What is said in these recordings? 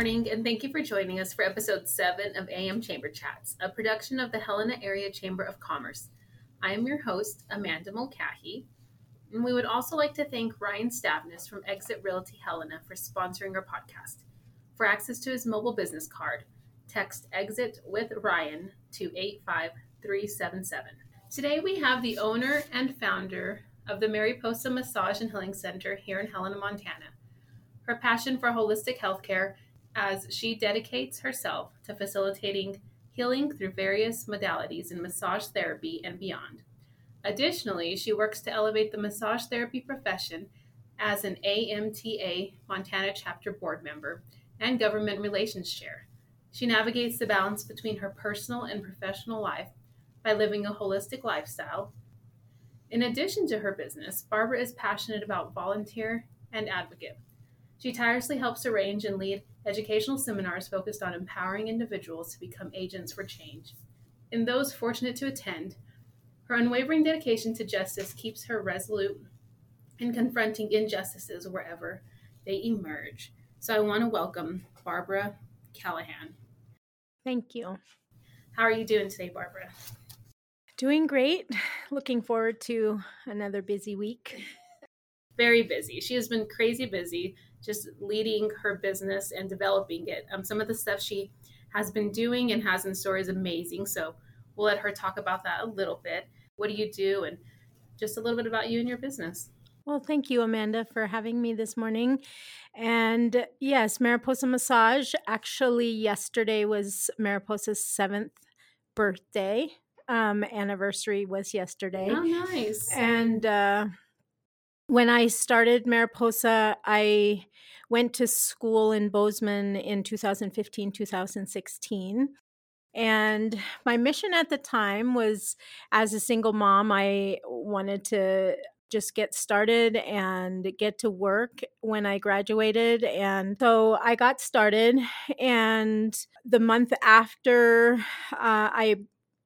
Morning, and thank you for joining us for episode 7 of AM Chamber Chats, a production of the Helena Area Chamber of Commerce. I am your host, Amanda Mulcahy, and we would also like to thank Ryan Stavnes from Exit Realty Helena for sponsoring our podcast. For access to his mobile business card, text EXIT with Ryan to 85377. Today we have the owner and founder of the Mariposa Massage and Healing Center here in Helena, Montana her passion for holistic healthcare as she dedicates herself to facilitating healing through various modalities in massage therapy and beyond. Additionally, she works to elevate the massage therapy profession as an AMTA Montana chapter board member and government relations chair. She navigates the balance between her personal and professional life by living a holistic lifestyle. In addition to her business, Barbara is passionate about volunteer and advocate. She tirelessly helps arrange and lead educational seminars focused on empowering individuals to become agents for change. In those fortunate to attend, her unwavering dedication to justice keeps her resolute in confronting injustices wherever they emerge. So I want to welcome Barbara Calahan. Thank you. How are you doing today, Barbara? Doing great. Looking forward to another busy week. Very busy. She has been crazy busy just leading her business and developing it. Um, some of the stuff she has been doing and has in store is amazing. So we'll let her talk about that a little bit. What do you do? And just a little bit about you and your business. Well, thank you, Amanda, for having me this morning. And yes, Mariposa Massage. Actually, yesterday was Mariposa's seventh birthday. Um, anniversary was yesterday. Oh, nice. And uh, when I started Mariposa, I went to school in Bozeman in 2015, 2016. And my mission at the time was as a single mom, I wanted to just get started and get to work when I graduated. And so I got started. And the month after uh, I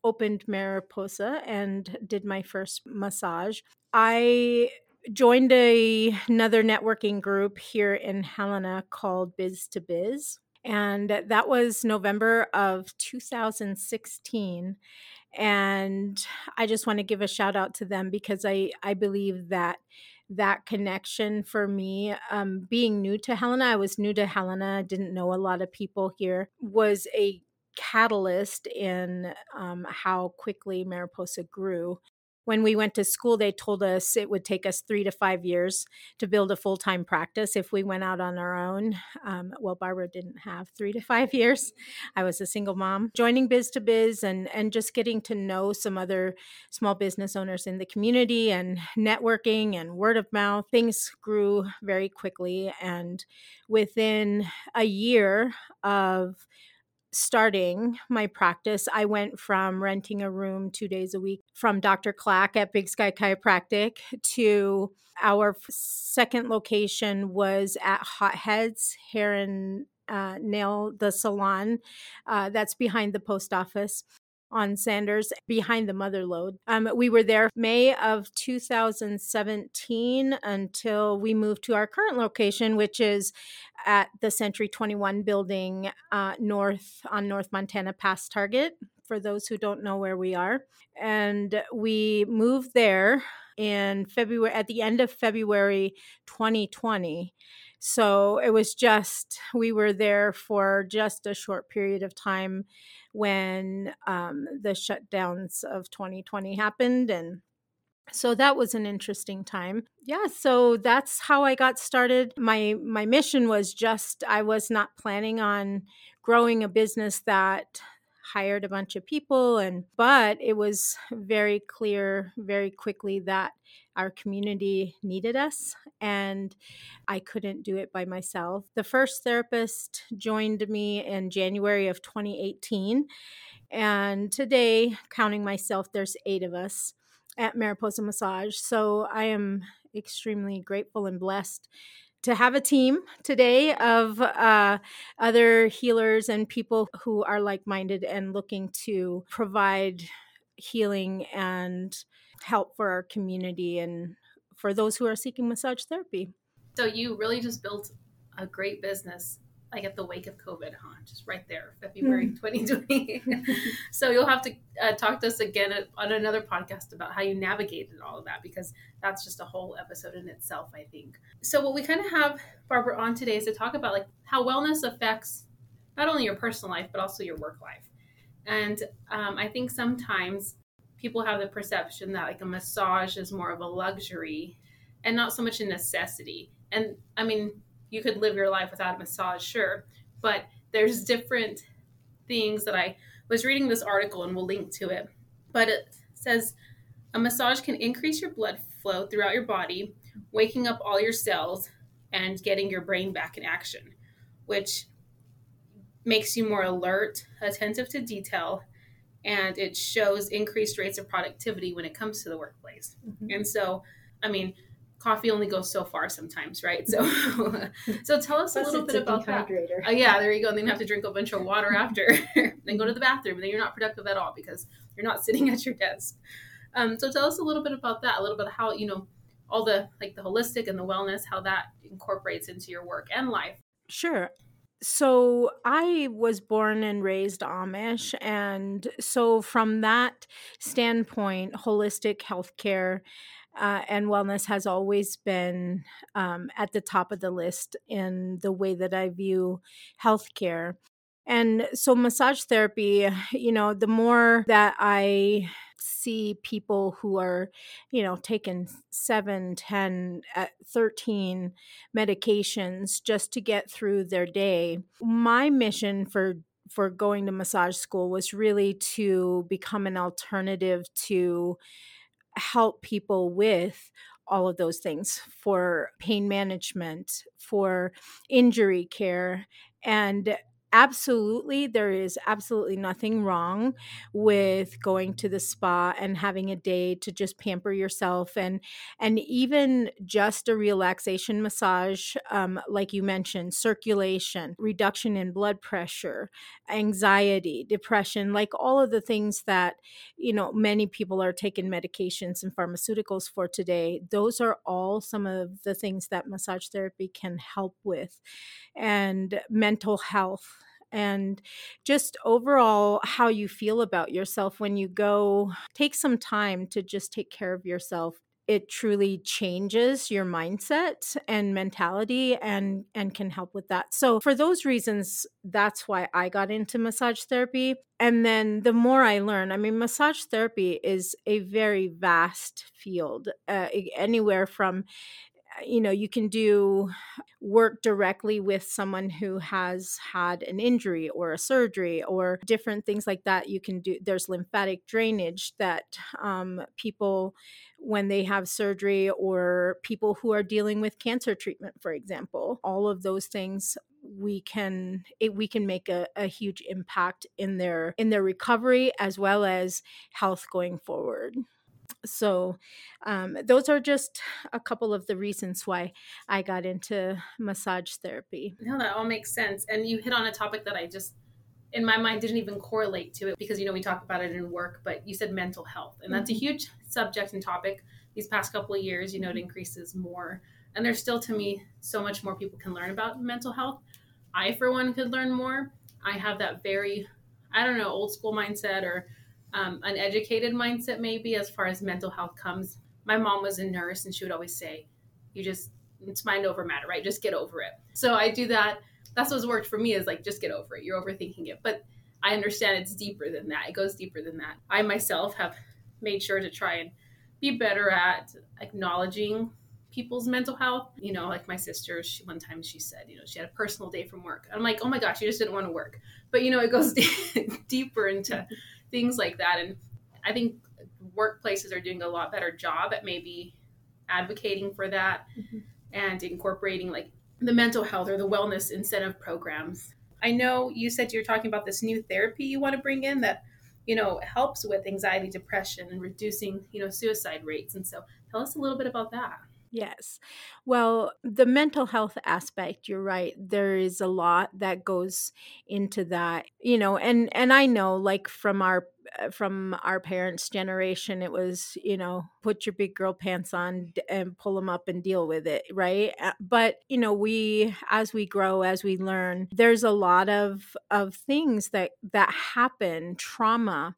opened Mariposa and did my first massage, I joined a, another networking group here in Helena called Biz to Biz. And that was November of 2016. And I just want to give a shout out to them because I, I believe that that connection for me, um, being new to Helena, I was new to Helena, didn't know a lot of people here, was a catalyst in um, how quickly Mariposa grew when we went to school, they told us it would take us three to five years to build a full time practice if we went out on our own. Um, well, Barbara didn't have three to five years. I was a single mom. Joining Biz to Biz and, and just getting to know some other small business owners in the community and networking and word of mouth, things grew very quickly. And within a year of starting my practice, I went from renting a room two days a week from Dr. Clack at Big Sky Chiropractic to our second location was at Hotheads Hair and uh, Nail, the salon uh, that's behind the post office on Sanders behind the mother lode. Um, we were there May of 2017 until we moved to our current location, which is at the Century 21 building uh, north on North Montana past Target. For those who don't know where we are, and we moved there in February at the end of February 2020. So it was just, we were there for just a short period of time when um, the shutdowns of 2020 happened and so that was an interesting time. Yeah so that's how i got started. My my mission was just i was not planning on growing a business that hired a bunch of people and but it was very clear very quickly that our community needed us and I couldn't do it by myself. The first therapist joined me in January of 2018 and today counting myself there's 8 of us at Mariposa Massage. So I am extremely grateful and blessed to have a team today of uh, other healers and people who are like minded and looking to provide healing and help for our community and for those who are seeking massage therapy. So you really just built a great business like at the wake of COVID, huh? Just right there, February mm. 2020. so you'll have to uh, talk to us again on another podcast about how you navigated all of that because that's just a whole episode in itself, I think. So what we kind of have Barbara on today is to talk about like how wellness affects not only your personal life but also your work life. And um, I think sometimes people have the perception that like a massage is more of a luxury and not so much a necessity. And I mean, you could live your life without a massage, sure, but there's different things that I was reading this article and we'll link to it. But it says a massage can increase your blood flow throughout your body, waking up all your cells and getting your brain back in action, which makes you more alert, attentive to detail, and it shows increased rates of productivity when it comes to the workplace. Mm-hmm. And so, I mean, coffee only goes so far sometimes, right? So, so tell us Plus a little bit about that. Uh, yeah, there you go. And then you have to drink a bunch of water after, then go to the bathroom, and then you're not productive at all because you're not sitting at your desk. Um, so tell us a little bit about that, a little bit of how you know all the like the holistic and the wellness, how that incorporates into your work and life. Sure. So I was born and raised Amish. And so, from that standpoint, holistic healthcare uh, and wellness has always been um, at the top of the list in the way that I view healthcare. And so, massage therapy, you know, the more that I see people who are, you know, taking seven, 10, uh, 13 medications just to get through their day, my mission for for going to massage school was really to become an alternative to help people with all of those things for pain management, for injury care, and absolutely there is absolutely nothing wrong with going to the spa and having a day to just pamper yourself and and even just a relaxation massage um, like you mentioned circulation reduction in blood pressure anxiety depression like all of the things that you know many people are taking medications and pharmaceuticals for today those are all some of the things that massage therapy can help with and mental health and just overall how you feel about yourself when you go take some time to just take care of yourself it truly changes your mindset and mentality and and can help with that. So for those reasons that's why I got into massage therapy and then the more I learn, I mean massage therapy is a very vast field uh, anywhere from you know you can do work directly with someone who has had an injury or a surgery or different things like that you can do there's lymphatic drainage that um, people when they have surgery or people who are dealing with cancer treatment for example all of those things we can it, we can make a, a huge impact in their in their recovery as well as health going forward so um, those are just a couple of the reasons why i got into massage therapy. No that all makes sense and you hit on a topic that i just in my mind didn't even correlate to it because you know we talk about it in work but you said mental health and that's mm-hmm. a huge subject and topic these past couple of years you know it increases more and there's still to me so much more people can learn about mental health. I for one could learn more. I have that very i don't know old school mindset or um, uneducated mindset, maybe as far as mental health comes. My mom was a nurse, and she would always say, "You just it's mind over matter, right? Just get over it." So I do that. That's what's worked for me is like just get over it. You're overthinking it, but I understand it's deeper than that. It goes deeper than that. I myself have made sure to try and be better at acknowledging people's mental health. You know, like my sister, she, one time she said, you know, she had a personal day from work. I'm like, oh my gosh, you just didn't want to work. But, you know, it goes deeper into things like that. And I think workplaces are doing a lot better job at maybe advocating for that mm-hmm. and incorporating like the mental health or the wellness incentive programs. I know you said you're talking about this new therapy you want to bring in that you know helps with anxiety, depression and reducing, you know, suicide rates. And so tell us a little bit about that. Yes. Well, the mental health aspect, you're right. There is a lot that goes into that, you know, and and I know like from our uh, from our parents' generation, it was, you know, put your big girl pants on and pull them up and deal with it, right? Uh, but, you know, we as we grow, as we learn, there's a lot of of things that that happen, trauma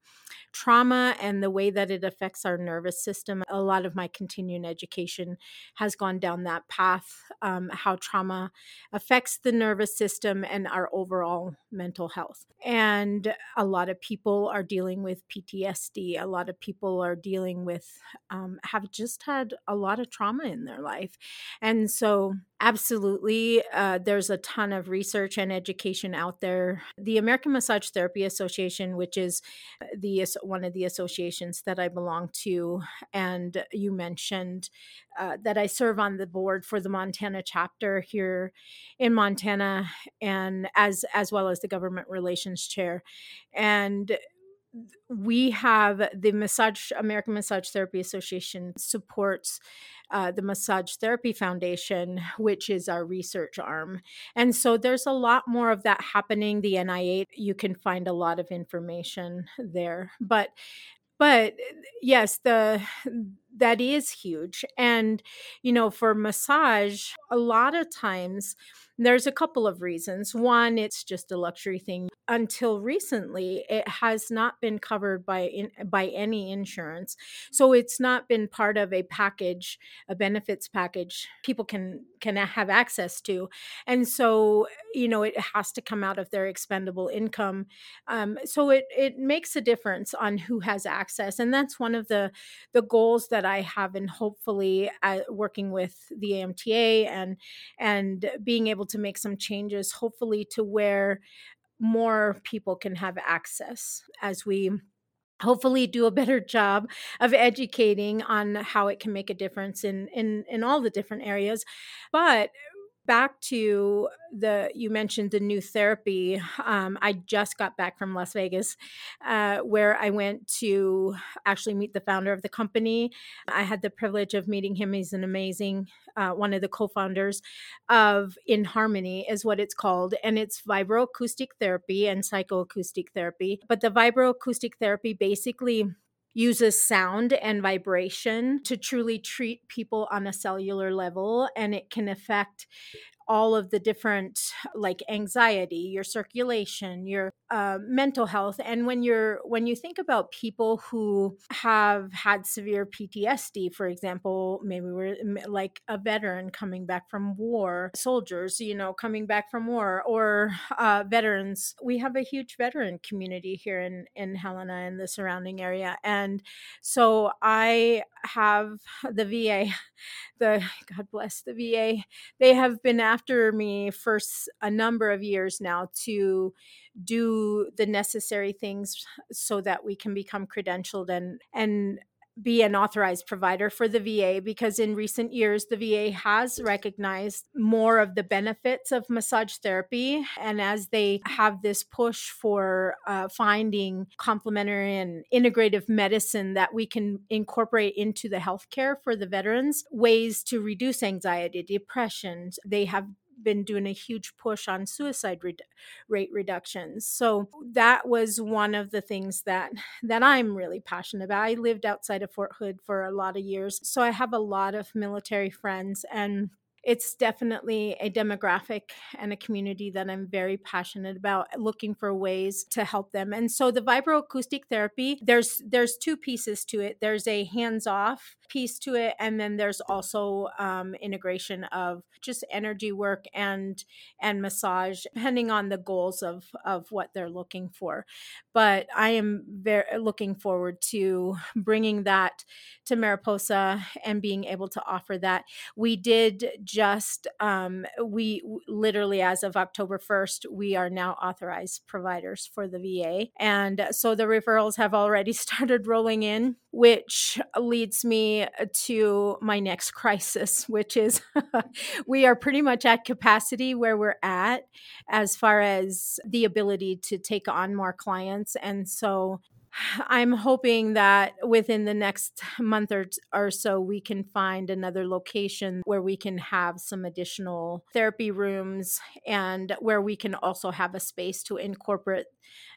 trauma and the way that it affects our nervous system. A lot of my continuing education has gone down that path, um, how trauma affects the nervous system and our overall mental health. And a lot of people are dealing with PTSD. A lot of people are dealing with, um, have just had a lot of trauma in their life. And so, absolutely, uh, there's a ton of research and education out there. The American Massage Therapy Association, which is the one of the associations that I belong to. And you mentioned uh, that I serve on the board for the Montana chapter here in Montana, and as as well as the government relations chair. And we have the massage american massage therapy association supports uh, the massage therapy foundation which is our research arm. And so there's a lot more of that happening. The nih you can find a lot of information there. But but yes the that is huge and you know for massage a lot of times there's a couple of reasons. One, it's just a luxury thing. Until recently, it has not been covered by in, by any insurance, so it's not been part of a package, a benefits package people can can have access to, and so you know it has to come out of their expendable income. Um, so it it makes a difference on who has access, and that's one of the the goals that I have, and hopefully uh, working with the AMTA and and being able to make some changes, hopefully, to where more people can have access as we hopefully do a better job of educating on how it can make a difference in in in all the different areas. But back to the you mentioned the new therapy um, i just got back from las vegas uh, where i went to actually meet the founder of the company. I had the privilege of meeting him. He's an amazing uh, one of the co-founders of in harmony is what it's called and it's vibroacoustic therapy and psychoacoustic therapy but the vibroacoustic therapy basically uses sound and vibration to truly treat people on a cellular level and it can affect all of the different like anxiety your circulation your uh, mental health and when you're when you think about people who have had severe ptsd for example maybe we're like a veteran coming back from war soldiers you know coming back from war or uh, veterans we have a huge veteran community here in in helena and the surrounding area and so i have the va the god bless the va they have been after me for a number of years now to do the necessary things so that we can become credentialed and and be an authorized provider for the VA because in recent years the VA has recognized more of the benefits of massage therapy. And as they have this push for uh, finding complementary and integrative medicine that we can incorporate into the healthcare for the veterans ways to reduce anxiety depression they have been doing a huge push on suicide re- rate reductions. So that was one of the things that that I'm really passionate about. I lived outside of Fort Hood for a lot of years, so I have a lot of military friends and it's definitely a demographic and a community that I'm very passionate about looking for ways to help them. And so the vibroacoustic therapy, there's there's two pieces to it. There's a hands-off piece to it, and then there's also um, integration of just energy work and and massage, depending on the goals of of what they're looking for. But I am very looking forward to bringing that to Mariposa and being able to offer that. We did just um, we literally as of October 1st, we are now authorized providers for the VA. And so the referrals have already started rolling in, which leads me to my next crisis, which is we are pretty much at capacity where we're at as far as the ability to take on more clients. And so I'm hoping that within the next month or, or so, we can find another location where we can have some additional therapy rooms and where we can also have a space to incorporate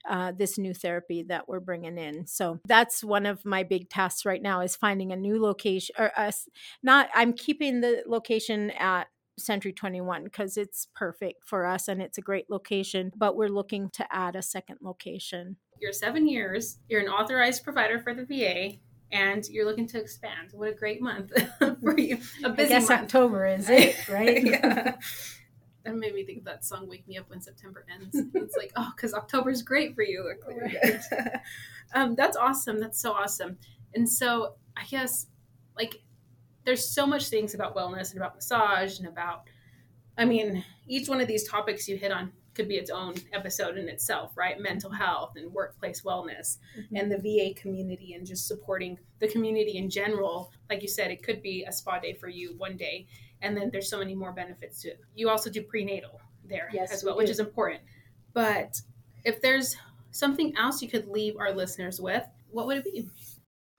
uh, this new therapy that we're bringing in. So that's one of my big tasks right now is finding a new location or us not, I'm keeping the location at Century 21 because it's perfect for us and it's a great location, but we're looking to add a second location. You're seven years, you're an authorized provider for the VA, and you're looking to expand. What a great month for you. A busy I guess month. October is it, right? yeah. That made me think of that song "Wake Me Up When September Ends." It's like, oh, because October is great for you. Right. um, that's awesome. That's so awesome. And so, I guess, like, there's so much things about wellness and about massage and about i mean each one of these topics you hit on could be its own episode in itself right? Mental health and workplace wellness mm-hmm. and the va community and just supporting the community in general. Like you said it could be a spa day for you one day and then there's so many more benefits to it. You also do prenatal there yes, as well we which is important. But if there's something else you could leave our listeners with what would it be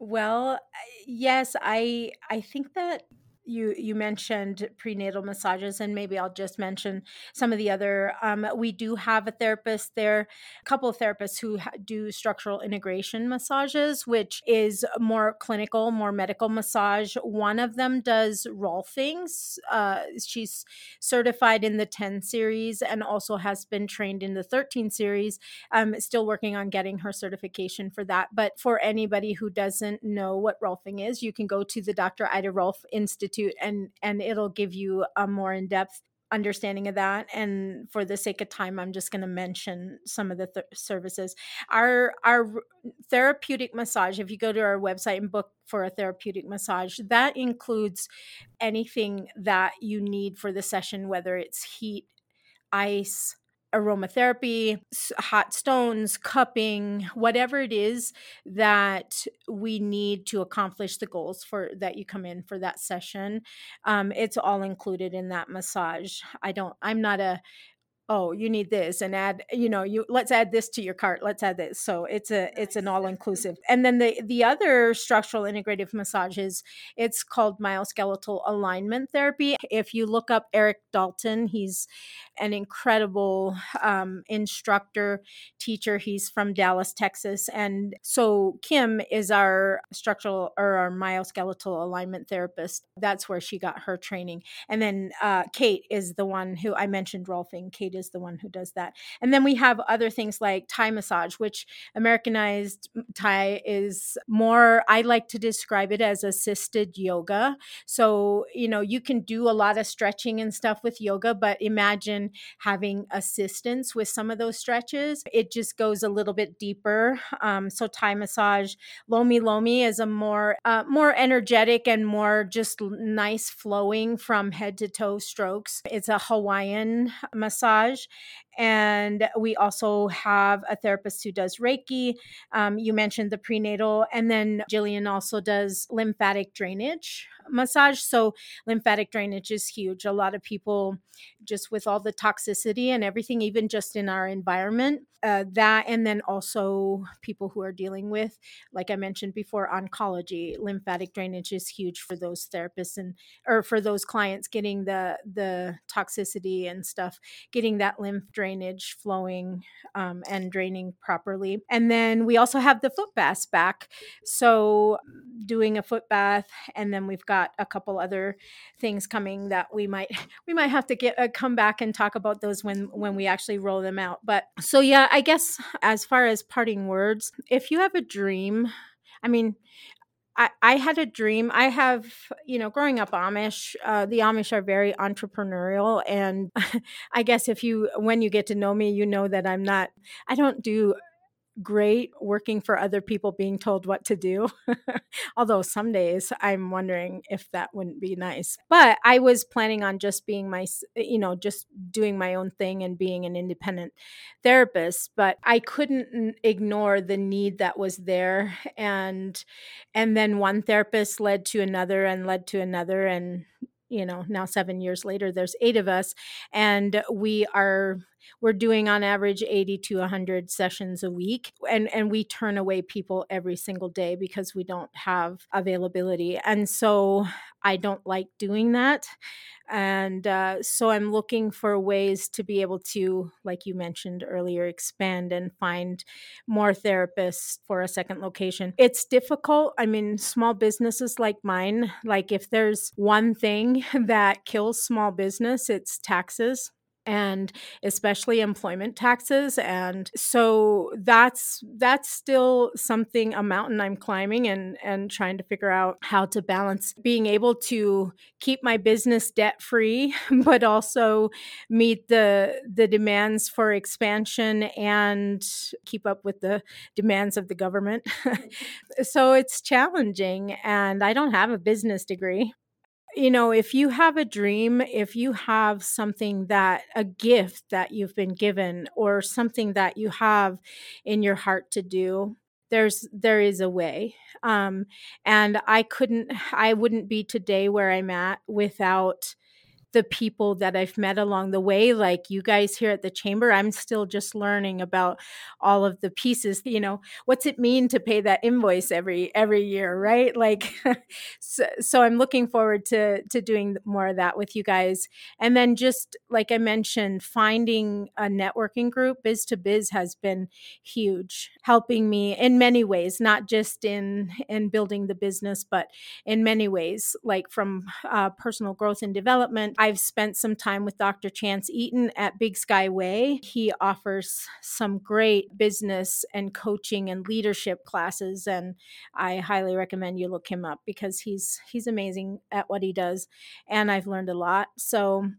well, yes, I I think that you you mentioned prenatal massages and maybe i'll just mention some of the other um, we do have a therapist there a couple of therapists who do structural integration massages which is more clinical more medical massage. One of them does rolfing's uh, she's certified in the 10 series and also has been trained in the 13 series. Um, still working on getting her certification for that but for anybody who doesn't know what rolfing is you can go to the dr ida rolf institute institute and and it'll give you a more in-depth understanding of that and for the sake of time i'm just going to mention some of the th- services. Our our therapeutic massage if you go to our website and book for a therapeutic massage that includes anything that you need for the session whether it's heat ice aromatherapy, hot stones, cupping, whatever it is that we need to accomplish the goals for that you come in for that session. Um, it's all included in that massage. I don't, I'm not a oh you need this and add you know you let's add this to your cart let's add this. So it's a it's an all inclusive and then the the other structural integrative massages it's called myoskeletal alignment therapy. If you look up erik dalton he's an incredible um, instructor teacher. He's from dallas texas. And so kim is our structural or our myoskeletal alignment therapist. That's where she got her training. And then uh, kate is the one who i mentioned rolfing. Kate is the one who does that. And then we have other things like Thai massage, which Americanized Thai is more, I like to describe it as assisted yoga. So, you know, you can do a lot of stretching and stuff with yoga, but imagine having assistance with some of those stretches. It just goes a little bit deeper. Um, so, Thai massage, Lomi Lomi is a more, uh, more energetic and more just nice flowing from head to toe strokes. It's a Hawaiian massage massage. And we also have a therapist who does Reiki. Um, you mentioned the prenatal. And then Jillian also does lymphatic drainage massage. So, lymphatic drainage is huge. A lot of people, just with all the toxicity and everything, even just in our environment, uh, that, and then also people who are dealing with, like I mentioned before, oncology. Lymphatic drainage is huge for those therapists and or for those clients getting the the toxicity and stuff, getting that lymph drainage flowing um, and draining properly. And then we also have the foot baths back. So, doing a foot bath, and then we've got a couple other things coming that we might we might have to get uh, come back and talk about those when when we actually roll them out. But so yeah, I guess as far as parting words, if you have a dream, I mean, I, had a dream. I have, you know, growing up Amish, uh, the Amish are very entrepreneurial. And I guess if you, when you get to know me, you know that I'm not, I don't do great working for other people being told what to do. Although some days I'm wondering if that wouldn't be nice. But I was planning on just being my, eh, you know, just doing my own thing and being an independent therapist. But I couldn't ignore the need that was there. And, and then one therapist led to another and led to another. And, you know, now seven years later, there's eight of us. And we are, we're doing on average 80 to 100 sessions a week and and we turn away people every single day because we don't have availability and so i don't like doing that and uh, so i'm looking for ways to be able to like you mentioned earlier expand and find more therapists for a second location. It's difficult i mean small businesses like mine like if there's one thing that kills small business it's taxes and especially employment taxes and so that's that's still something a mountain i'm climbing and and trying to figure out how to balance being able to keep my business debt free but also meet the the demands for expansion and keep up with the demands of the government. So it's challenging and i don't have a business degree you know, if you have a dream, if you have something that a gift that you've been given or something that you have in your heart to do, there's there is a way. Um, and I couldn't I wouldn't be today where I'm at without the people that I've met along the way, like you guys here at the chamber, I'm still just learning about all of the pieces. You know, what's it mean to pay that invoice every every year, right? Like, so, so I'm looking forward to to doing more of that with you guys. And then just like I mentioned, finding a networking group, Biz to Biz, has been huge, helping me in many ways, not just in in building the business, but in many ways, like from uh, personal growth and development I've spent some time with Dr. Chance Eaton at Big Sky Way. He offers some great business and coaching and leadership classes and I highly recommend you look him up because he's he's amazing at what he does and I've learned a lot. So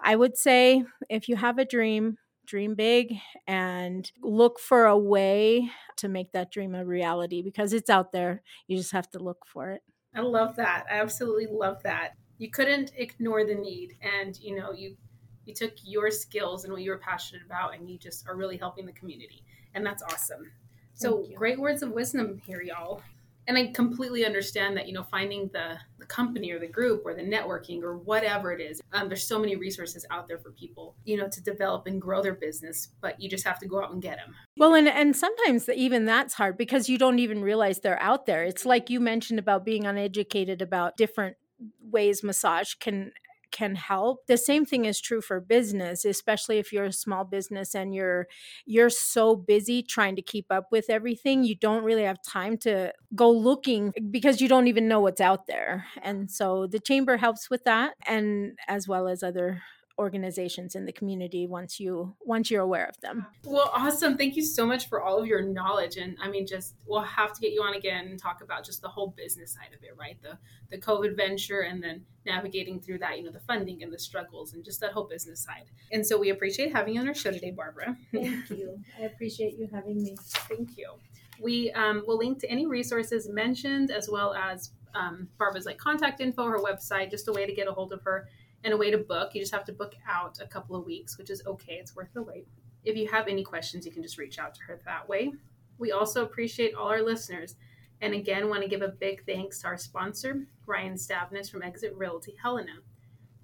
I would say if you have a dream, dream big and look for a way to make that dream a reality because it's out there. You just have to look for it. I love that. I absolutely love that you couldn't ignore the need and you know you you took your skills and what you were passionate about and you just are really helping the community. And that's awesome. So great words of wisdom here y'all. And i completely understand that you know finding the, the company or the group or the networking or whatever it is um, there's so many resources out there for people you know to develop and grow their business but you just have to go out and get them well and and sometimes even that's hard because you don't even realize they're out there. It's like you mentioned about being uneducated about different ways massage can can help. The same thing is true for business, especially if you're a small business and you're you're so busy trying to keep up with everything, you don't really have time to go looking because you don't even know what's out there. And so the chamber helps with that and as well as other organizations in the community once you once you're aware of them. Well, awesome. Thank you so much for all of your knowledge and I mean just we'll have to get you on again and talk about just the whole business side of it, right? The the COVID venture and then navigating through that, you know, the funding and the struggles and just that whole business side. And so we appreciate having you on our show today, Barbara. Thank you. I appreciate you having me. Thank you. We um, will link to any resources mentioned as well as um, Barbara's like contact info, her website, just a way to get a hold of her and a way to book. You just have to book out a couple of weeks, which is okay. It's worth the wait. If you have any questions, you can just reach out to her that way. We also appreciate all our listeners. And again, want to give a big thanks to our sponsor, Ryan Stavnes from Exit Realty Helena.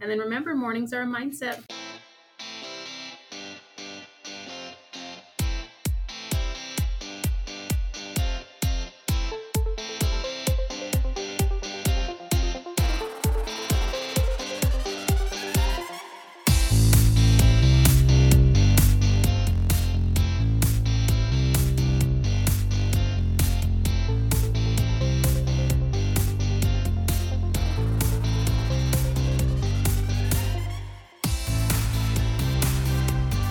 And then remember, mornings are a mindset.